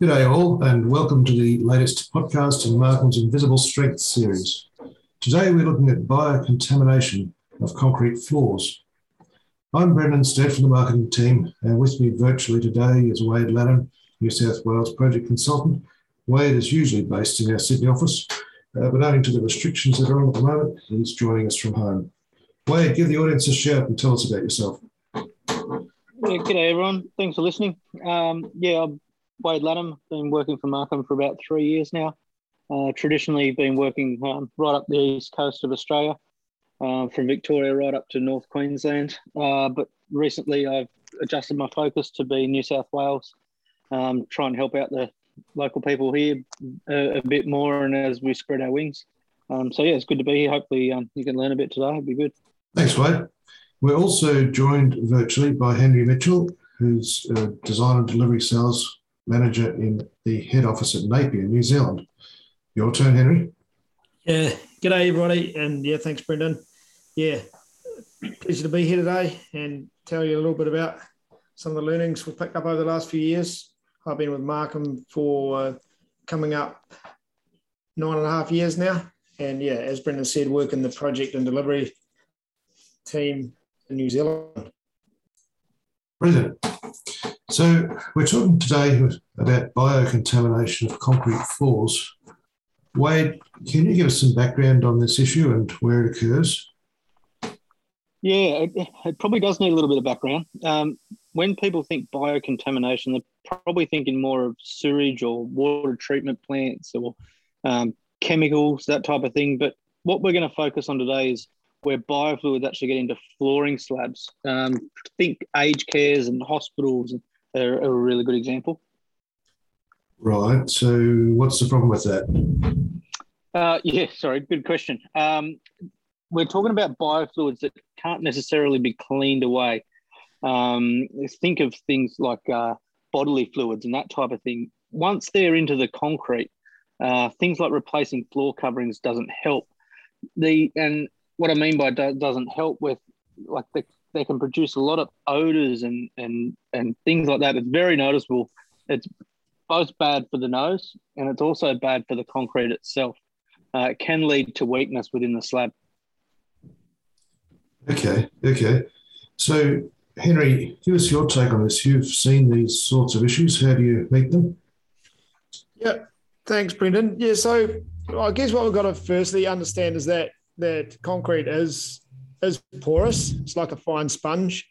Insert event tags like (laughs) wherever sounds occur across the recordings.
G'day all, and welcome to the latest podcast in Markham's Invisible Strength series. Today we're looking at biocontamination of concrete floors. I'm Brendan Stead from the marketing team, and with me virtually today is Wade Lanham, New South Wales project consultant. Wade is usually based in our Sydney office, uh, but owing to the restrictions that are on at the moment, he's joining us from home. Wade, give the audience a shout and tell us about yourself. Yeah, g'day everyone. Thanks for listening. Um, yeah, I'm Wade Lanham, been working for Markham for about three years now. Uh, traditionally, been working um, right up the east coast of Australia, uh, from Victoria right up to North Queensland. Uh, but recently, I've adjusted my focus to be New South Wales, um, try and help out the local people here a, a, bit more, and as we spread our wings. Um, so yeah, it's good to be here. Hopefully, um, you can learn a bit today. It'd be good. Thanks, Wade. We're also joined virtually by Henry Mitchell, who's design and delivery sales manager in the head office at Napier, New Zealand. Your turn, Henry. Yeah, g'day everybody, and yeah, thanks, Brendan. Yeah, pleasure to be here today and tell you a little bit about some of the learnings we've picked up over the last few years. I've been with Markham for uh, coming up nine and a half years now, and yeah, as Brendan said, work in the project and delivery team in New Zealand. Brilliant. So we're talking today about biocontamination of concrete floors. Wade, can you give us some background on this issue and where it occurs? Yeah, it, it probably does need a little bit of background. Um, when people think biocontamination, they're probably thinking more of sewage or water treatment plants or um, chemicals, that type of thing. But what we're going to focus on today is where biofluids actually get into flooring slabs. Um, think aged cares and hospitals are a really good example. Right. So, what's the problem with that? Uh, yeah, sorry, good question. Um, we're talking about biofluids that can't necessarily be cleaned away. Um, think of things like uh, bodily fluids and that type of thing. Once they're into the concrete, uh, things like replacing floor coverings doesn't help. The and what I mean by do, doesn't help with like the they can produce a lot of odors and and and things like that. It's very noticeable. It's both bad for the nose and it's also bad for the concrete itself. Uh, it can lead to weakness within the slab. Okay, okay. So, Henry, give us your take on this. You've seen these sorts of issues. How do you meet them? Yeah, thanks, Brendan. Yeah, so I guess what we've got to firstly understand is that that concrete is is porous. It's like a fine sponge.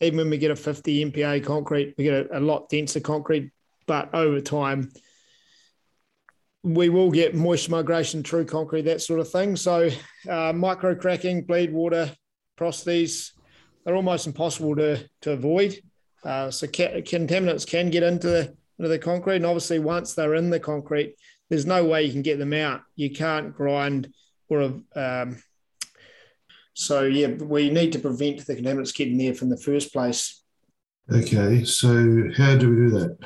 Even when we get a 50 MPa concrete, we get a, a lot denser concrete. But over time, we will get moisture migration through concrete, that sort of thing. So, uh, micro cracking, bleed water, porosities, they're almost impossible to, to avoid. Uh, so, ca- contaminants can get into the, into the concrete. And obviously, once they're in the concrete, there's no way you can get them out. You can't grind or um, so yeah, we need to prevent the contaminants getting there from the first place. Okay, so how do we do that?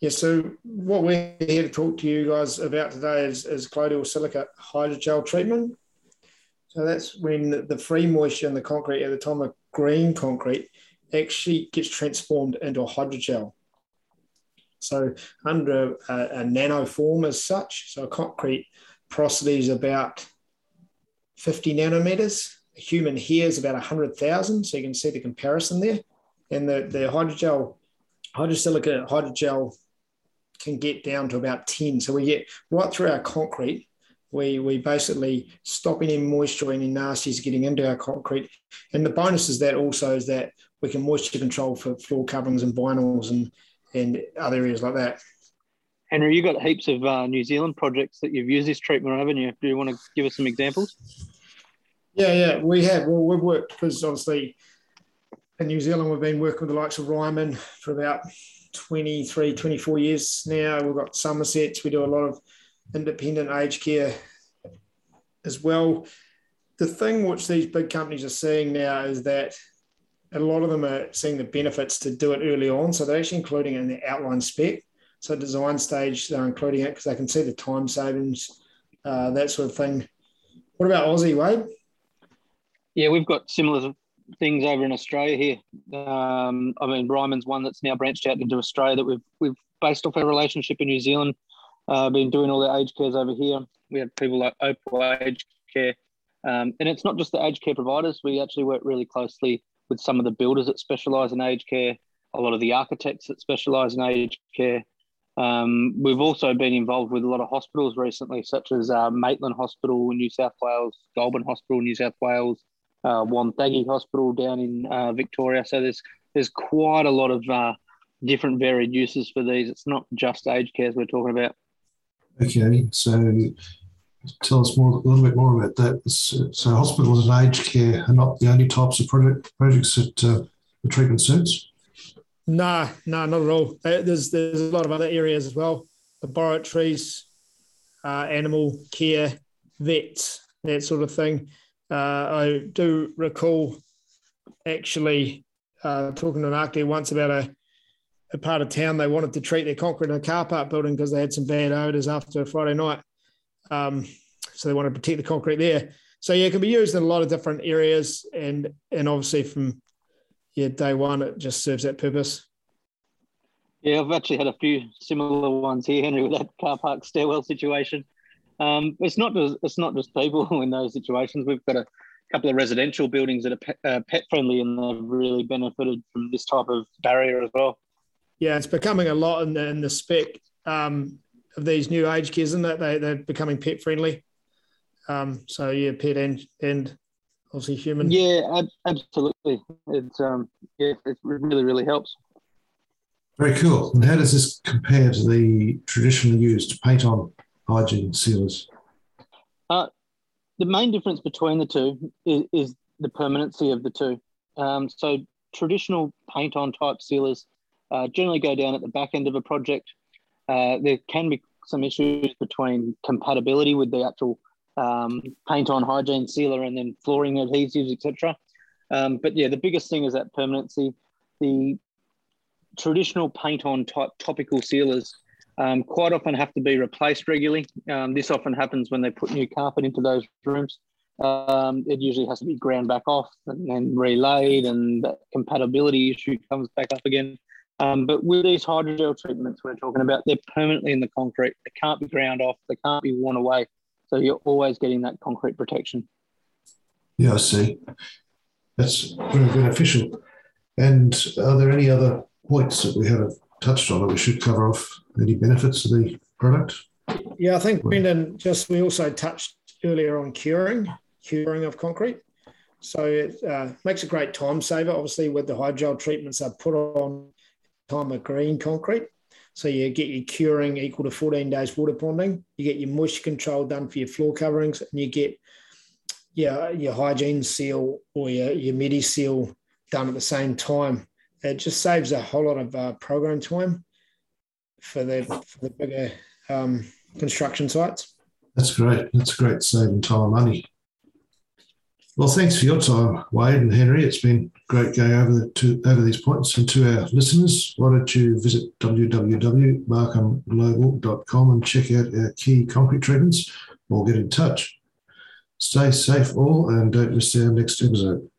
Yeah, so what we're here to talk to you guys about today is, is colloidal silica hydrogel treatment. So that's when the free moisture in the concrete at the time of green concrete actually gets transformed into a hydrogel. So under a, a nano form as such, so a concrete porosity is about 50 nanometers. A human hair is about 100,000. So you can see the comparison there. And the, the hydrogel, hydrosilica hydrogel can get down to about 10. So we get right through our concrete, we, we basically stop any moisture, any nasties getting into our concrete. And the bonus is that also is that we can moisture control for floor coverings and vinyls and, and other areas like that. Henry, you've got heaps of uh, New Zealand projects that you've used this treatment, haven't you? Do you want to give us some examples? Yeah, yeah, we have. Well, we've worked because obviously in New Zealand, we've been working with the likes of Ryman for about 23, 24 years now. We've got Somersets. We do a lot of independent aged care as well. The thing which these big companies are seeing now is that a lot of them are seeing the benefits to do it early on. So they're actually including it in the outline spec. So design stage, they're including it because they can see the time savings, uh, that sort of thing. What about Aussie, Wade? Yeah, we've got similar things over in Australia here. Um, I mean, Ryman's one that's now branched out into Australia that we've we've based off our relationship in New Zealand. Uh, been doing all the aged cares over here. We have people like Opal Aged Care, um, and it's not just the aged care providers. We actually work really closely with some of the builders that specialise in aged care, a lot of the architects that specialise in aged care. Um, we've also been involved with a lot of hospitals recently, such as uh, Maitland Hospital in New South Wales, Goulburn Hospital in New South Wales, uh, Wonthaggi Hospital down in uh, Victoria. So there's there's quite a lot of uh, different varied uses for these. It's not just aged cares we're talking about. Okay, so tell us more a little bit more about that. So hospitals and aged care are not the only types of project, projects that uh, the treatment suits. No, no, not at all. Uh, there's there's a lot of other areas as well. Laboratories, uh, animal care, vets, that sort of thing. Uh, I do recall actually uh, talking to an architect once about a, a part of town they wanted to treat their concrete in a car park building because they had some bad odours after a Friday night. Um, so they want to protect the concrete there. So yeah, it can be used in a lot of different areas, and and obviously from yeah day one, it just serves that purpose. Yeah, I've actually had a few similar ones here, Henry, with that car park stairwell situation. Um, it's not just it's not just people (laughs) in those situations. We've got a couple of residential buildings that are pet, uh, pet friendly, and they've really benefited from this type of barrier as well. Yeah, it's becoming a lot in the, in the spec um, of these new age kids, isn't it? They they're becoming pet friendly. Um, so yeah, pet and and obviously human. Yeah, absolutely. It's um, yeah, it really really helps. Very cool. And how does this compare to the traditionally used paint on hygiene sealers? Uh, the main difference between the two is, is the permanency of the two. Um, so traditional paint on type sealers uh, generally go down at the back end of a project. Uh, there can be some issues between compatibility with the actual um, paint on hygiene sealer and then flooring adhesives, etc. Um, but yeah, the biggest thing is that permanency. The traditional paint on type topical sealers um, quite often have to be replaced regularly. Um, this often happens when they put new carpet into those rooms. Um, it usually has to be ground back off and then relaid, and that compatibility issue comes back up again. Um, but with these hydrogel treatments we're talking about, they're permanently in the concrete. They can't be ground off. They can't be worn away. So you're always getting that concrete protection. Yeah, I see. That's very beneficial. And are there any other points that we haven't touched on it, we should cover off? Any benefits of the product? Yeah, I think Brendan just we also touched earlier on curing, curing of concrete. So it uh, makes a great time saver. Obviously, with the hydrogel treatments are put on time of green concrete. So you get your curing equal to 14 days water ponding. You get your moisture control done for your floor coverings, and you get your, your hygiene seal or your, your medi seal done at the same time it just saves a whole lot of uh, program time for the for the bigger um, construction sites. That's great. That's great saving time and money. Well, thanks for your time, Wade and Henry. It's been great going over the, to, over these points. And to our listeners, why don't you visit www.markhamglobal.com and check out our key concrete treatments or get in touch. Stay safe all and don't miss our next episode.